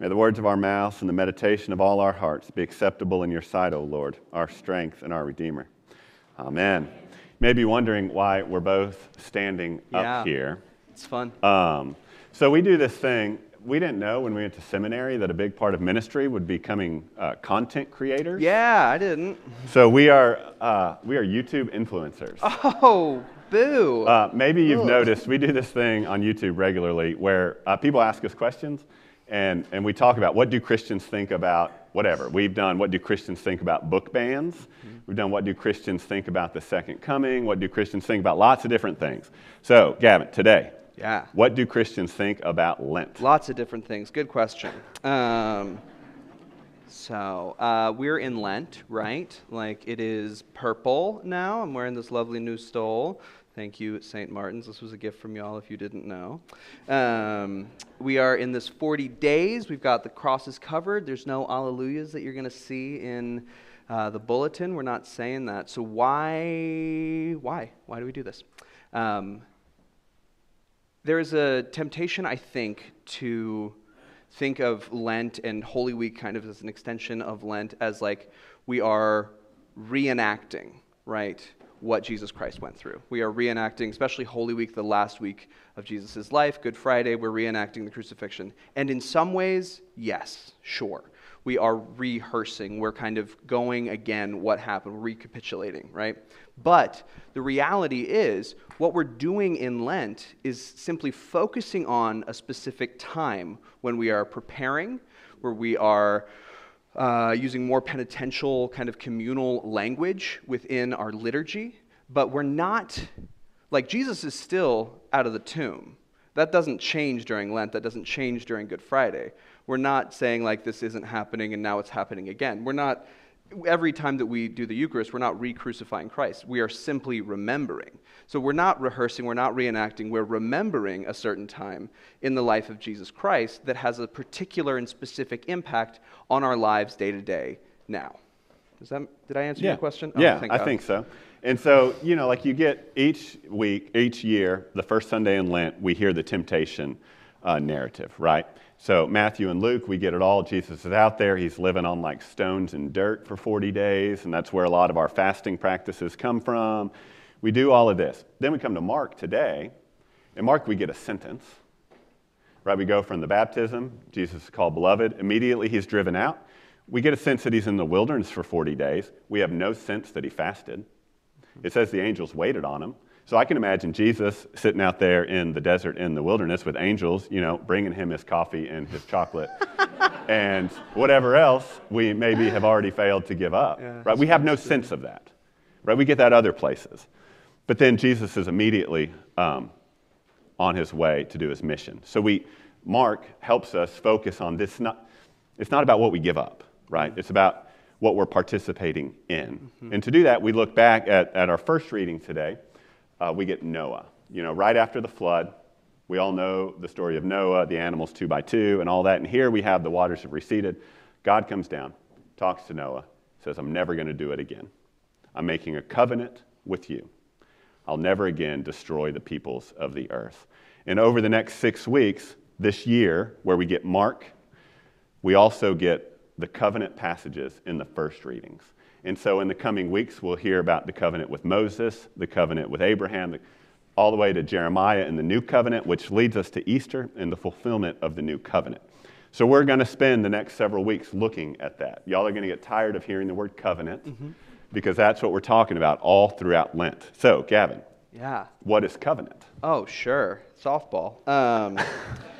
May the words of our mouths and the meditation of all our hearts be acceptable in your sight, O Lord, our strength and our Redeemer. Amen. You may be wondering why we're both standing Yeah. up here. It's fun. Um, so we do this thing. We didn't know when we went to seminary that a big part of ministry would be becoming uh, content creators. yeah, I didn't. So we are uh, we are YouTube influencers. Oh, boo. Uh, maybe you've Ugh. noticed we do this thing on YouTube regularly where uh, people ask us questions and, and we talk about what do Christians think about whatever. We've done what do Christians think about book bans. Mm-hmm. We've done what do Christians think about the second coming. What do Christians think about lots of different things. So, Gavin, today, yeah. what do Christians think about Lent? Lots of different things. Good question. Um, so uh, we're in Lent, right? Like it is purple now. I'm wearing this lovely new stole. Thank you, St. Martin's. This was a gift from y'all if you didn't know. Um, we are in this 40 days. We've got the crosses covered. There's no alleluias that you're going to see in uh, the bulletin. We're not saying that. So why, why, why do we do this? Um, there is a temptation, I think, to think of Lent and Holy Week kind of as an extension of Lent as like we are reenacting, right, what Jesus Christ went through. We are reenacting, especially Holy Week, the last week of Jesus' life, Good Friday, we're reenacting the crucifixion. And in some ways, yes, sure. We are rehearsing. We're kind of going again what happened, recapitulating, right? But the reality is, what we're doing in Lent is simply focusing on a specific time when we are preparing, where we are uh, using more penitential, kind of communal language within our liturgy, but we're not, like, Jesus is still out of the tomb. That doesn't change during Lent, that doesn't change during Good Friday. We're not saying, like, this isn't happening and now it's happening again. We're not, every time that we do the Eucharist, we're not re crucifying Christ. We are simply remembering. So we're not rehearsing, we're not reenacting, we're remembering a certain time in the life of Jesus Christ that has a particular and specific impact on our lives day to day now. Does that, did I answer your question? Oh, yeah, I think so. And so, you know, like you get each week, each year, the first Sunday in Lent, we hear the temptation uh, narrative, right? So, Matthew and Luke, we get it all. Jesus is out there. He's living on like stones and dirt for 40 days, and that's where a lot of our fasting practices come from. We do all of this. Then we come to Mark today. In Mark, we get a sentence, right? We go from the baptism, Jesus is called beloved. Immediately, he's driven out. We get a sense that he's in the wilderness for 40 days. We have no sense that he fasted. It says the angels waited on him. So I can imagine Jesus sitting out there in the desert in the wilderness with angels, you know, bringing him his coffee and his chocolate and whatever else we maybe have already failed to give up. Yeah, right? We have no sense of that. Right? We get that other places. But then Jesus is immediately um, on his way to do his mission. So we, Mark helps us focus on this. Not, it's not about what we give up, right? It's about what we're participating in. And to do that, we look back at, at our first reading today. Uh, we get Noah. You know, right after the flood, we all know the story of Noah, the animals two by two, and all that. And here we have the waters have receded. God comes down, talks to Noah, says, I'm never going to do it again. I'm making a covenant with you. I'll never again destroy the peoples of the earth. And over the next six weeks, this year, where we get Mark, we also get the covenant passages in the first readings. And so in the coming weeks, we'll hear about the covenant with Moses, the covenant with Abraham, all the way to Jeremiah and the new covenant, which leads us to Easter and the fulfillment of the new covenant. So we're going to spend the next several weeks looking at that. Y'all are going to get tired of hearing the word covenant because that's what we're talking about all throughout Lent. So, Gavin, Yeah. what is covenant? Oh, sure. Softball. Um,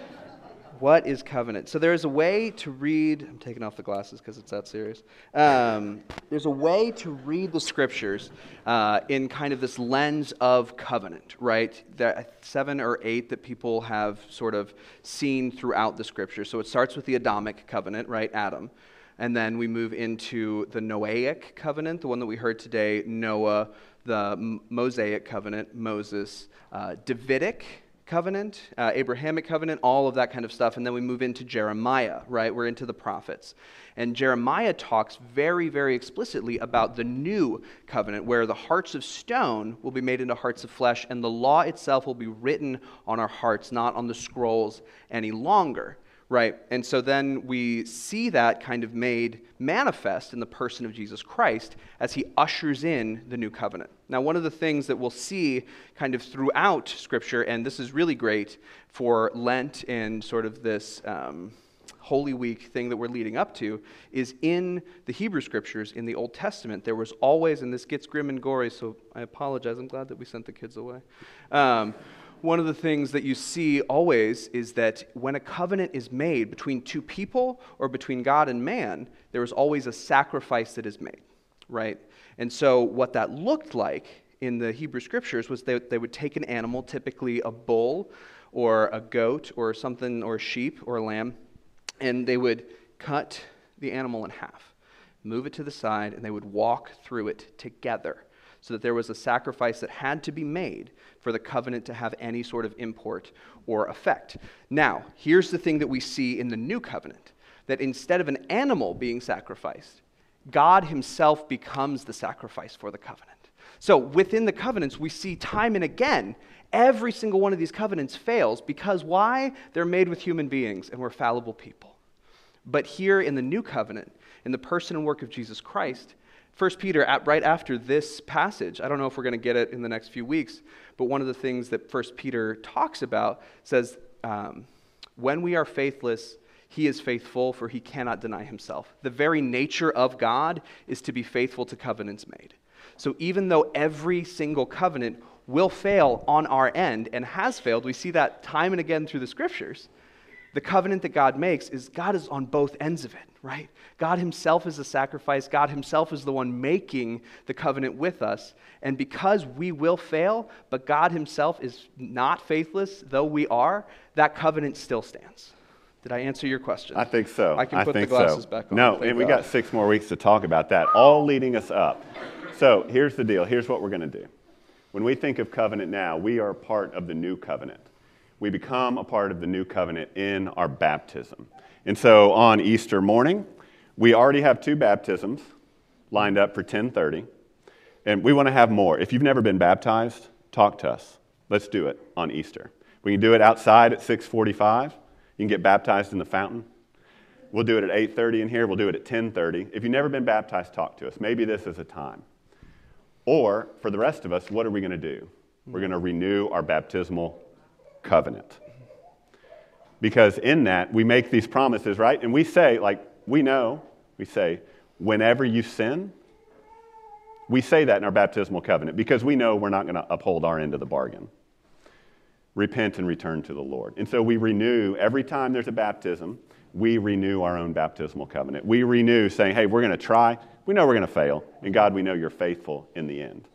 what is covenant? So there's a way to read. I'm taking off the glasses because it's that serious. Um, there's a way to read the scriptures uh, in kind of this lens of covenant, right? There seven or eight that people have sort of seen throughout the scripture. So it starts with the Adamic covenant, right? Adam. And then we move into the Noahic covenant, the one that we heard today, Noah, the Mosaic covenant, Moses, uh, Davidic covenant, uh, Abrahamic covenant, all of that kind of stuff. And then we move into Jeremiah, right? We're into the prophets. And Jeremiah talks very, very explicitly about the new covenant, where the hearts of stone will be made into hearts of flesh, and the law itself will be written on our hearts, not on the scrolls any longer right? And so then we see that kind of made manifest in the person of Jesus Christ as he ushers in the new covenant. Now, one of the things that we'll see kind of throughout Scripture, and this is really great for Lent and sort of this. Um, Holy Week thing that we're leading up to is in the Hebrew scriptures in the Old Testament. There was always, and this gets grim and gory, so I apologize. I'm glad that we sent the kids away. Um, one of the things that you see always is that when a covenant is made between two people or between God and man, there is always a sacrifice that is made, right? And so, what that looked like in the Hebrew scriptures was that they would take an animal, typically a bull or a goat or something, or a sheep or a lamb, and they would cut the animal in half, move it to the side, and they would walk through it together so that there was a sacrifice that had to be made for the covenant to have any sort of import or effect. Now, here's the thing that we see in the new covenant that instead of an animal being sacrificed, God himself becomes the sacrifice for the covenant. So within the covenants, we see time and again Every single one of these covenants fails because why? They're made with human beings and we're fallible people. But here in the new covenant, in the person and work of Jesus Christ, 1 Peter, right after this passage, I don't know if we're going to get it in the next few weeks, but one of the things that 1 Peter talks about says, um, When we are faithless, he is faithful, for he cannot deny himself. The very nature of God is to be faithful to covenants made. So even though every single covenant will fail on our end and has failed. We see that time and again through the scriptures. The covenant that God makes is God is on both ends of it, right? God Himself is the sacrifice. God Himself is the one making the covenant with us. And because we will fail, but God Himself is not faithless, though we are, that covenant still stands. Did I answer your question? I think so. I can put I the glasses so. back on. No, and we got six more weeks to talk about that, all leading us up. So here's the deal. Here's what we're going to do. When we think of covenant now, we are part of the new covenant. We become a part of the new covenant in our baptism. And so on Easter morning, we already have two baptisms lined up for 1030. And we want to have more. If you've never been baptized, talk to us. Let's do it on Easter. We can do it outside at 645. You can get baptized in the fountain. We'll do it at 8:30 in here. We'll do it at 10:30. If you've never been baptized, talk to us. Maybe this is a time. Or for the rest of us, what are we going to do? We're going to renew our baptismal covenant. Because in that, we make these promises, right? And we say, like, we know, we say, whenever you sin, we say that in our baptismal covenant because we know we're not going to uphold our end of the bargain. Repent and return to the Lord. And so we renew every time there's a baptism, we renew our own baptismal covenant. We renew saying, hey, we're going to try. We know we're going to fail. And God, we know you're faithful in the end.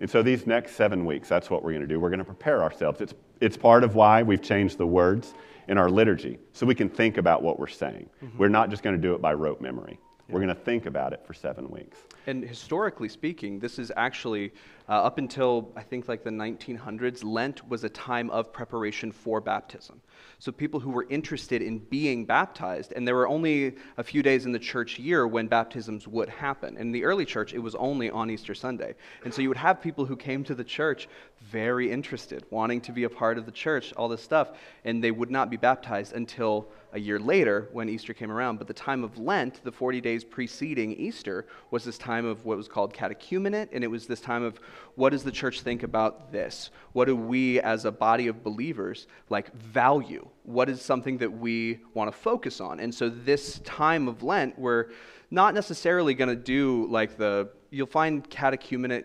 And so these next seven weeks, that's what we're going to do. We're going to prepare ourselves. It's, it's part of why we've changed the words in our liturgy so we can think about what we're saying. Mm-hmm. We're not just going to do it by rote memory. Yeah. We're going to think about it for seven weeks. And historically speaking, this is actually uh, up until I think like the 1900s, Lent was a time of preparation for baptism. So people who were interested in being baptized, and there were only a few days in the church year when baptisms would happen. In the early church, it was only on Easter Sunday. And so you would have people who came to the church very interested, wanting to be a part of the church, all this stuff, and they would not be baptized until a year later when Easter came around. But the time of Lent, the 40 days preceding Easter, was this time of what was called catechumenate, and it was this time of what does the church think about this? What do we as a body of believers like value? What is something that we want to focus on? And so this time of Lent, we're not necessarily going to do like the, you'll find catechumenate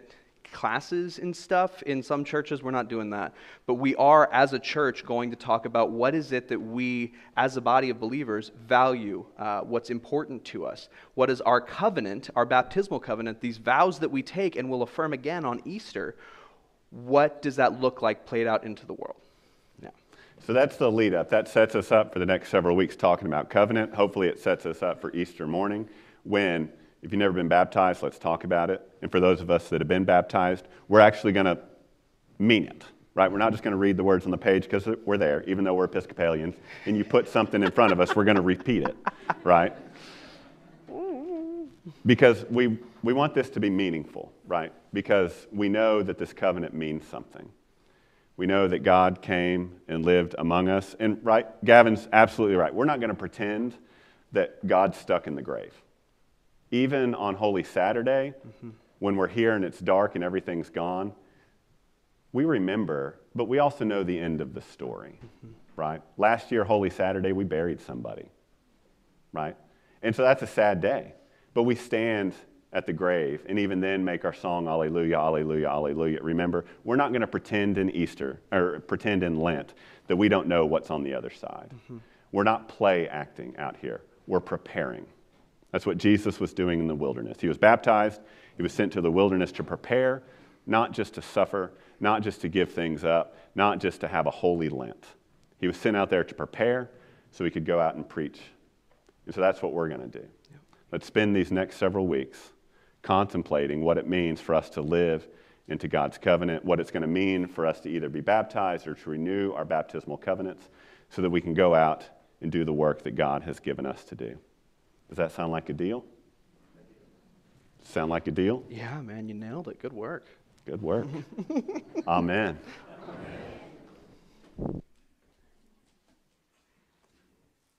classes and stuff. In some churches we're not doing that. But we are as a church going to talk about what is it that we as a body of believers value uh, what's important to us. What is our covenant our baptismal covenant these vows that we take and will affirm again on easter what does that look like played out into the world? Yeah. So that's the lead up. That sets us up for the next several weeks talking about covenant. Hopefully it sets us up for easter morning when if you've never been baptized, let's talk about it. And for those of us that have been baptized, we're actually going to mean it, right? We're not just going to read the words on the page because we're there, even though we're Episcopalians. And you put something in front of us, we're going to repeat it, right? Because we, we want this to be meaningful, right? Because we know that this covenant means something. We know that God came and lived among us. And right, Gavin's absolutely right. We're not going to pretend that God's stuck in the grave. Even on Holy Saturday, mm-hmm. when we're here and it's dark and everything's gone, we remember, but we also know the end of the story, mm-hmm. right? Last year, Holy Saturday, we buried somebody, right? And so that's a sad day. But we stand at the grave and even then make our song Alleluia, Alleluia, Alleluia. Remember, we're not going to pretend in Easter or pretend in Lent that we don't know what's on the other side. Mm-hmm. We're not play acting out here, we're preparing. That's what Jesus was doing in the wilderness. He was baptized, he was sent to the wilderness to prepare, not just to suffer, not just to give things up, not just to have a holy Lent. He was sent out there to prepare so he could go out and preach. And so that's what we're going to do. Yep. Let's spend these next several weeks contemplating what it means for us to live into God's covenant, what it's going to mean for us to either be baptized or to renew our baptismal covenants so that we can go out and do the work that God has given us to do. Does that sound like a deal? Sound like a deal? Yeah, man, you nailed it. Good work. Good work. Amen. Amen.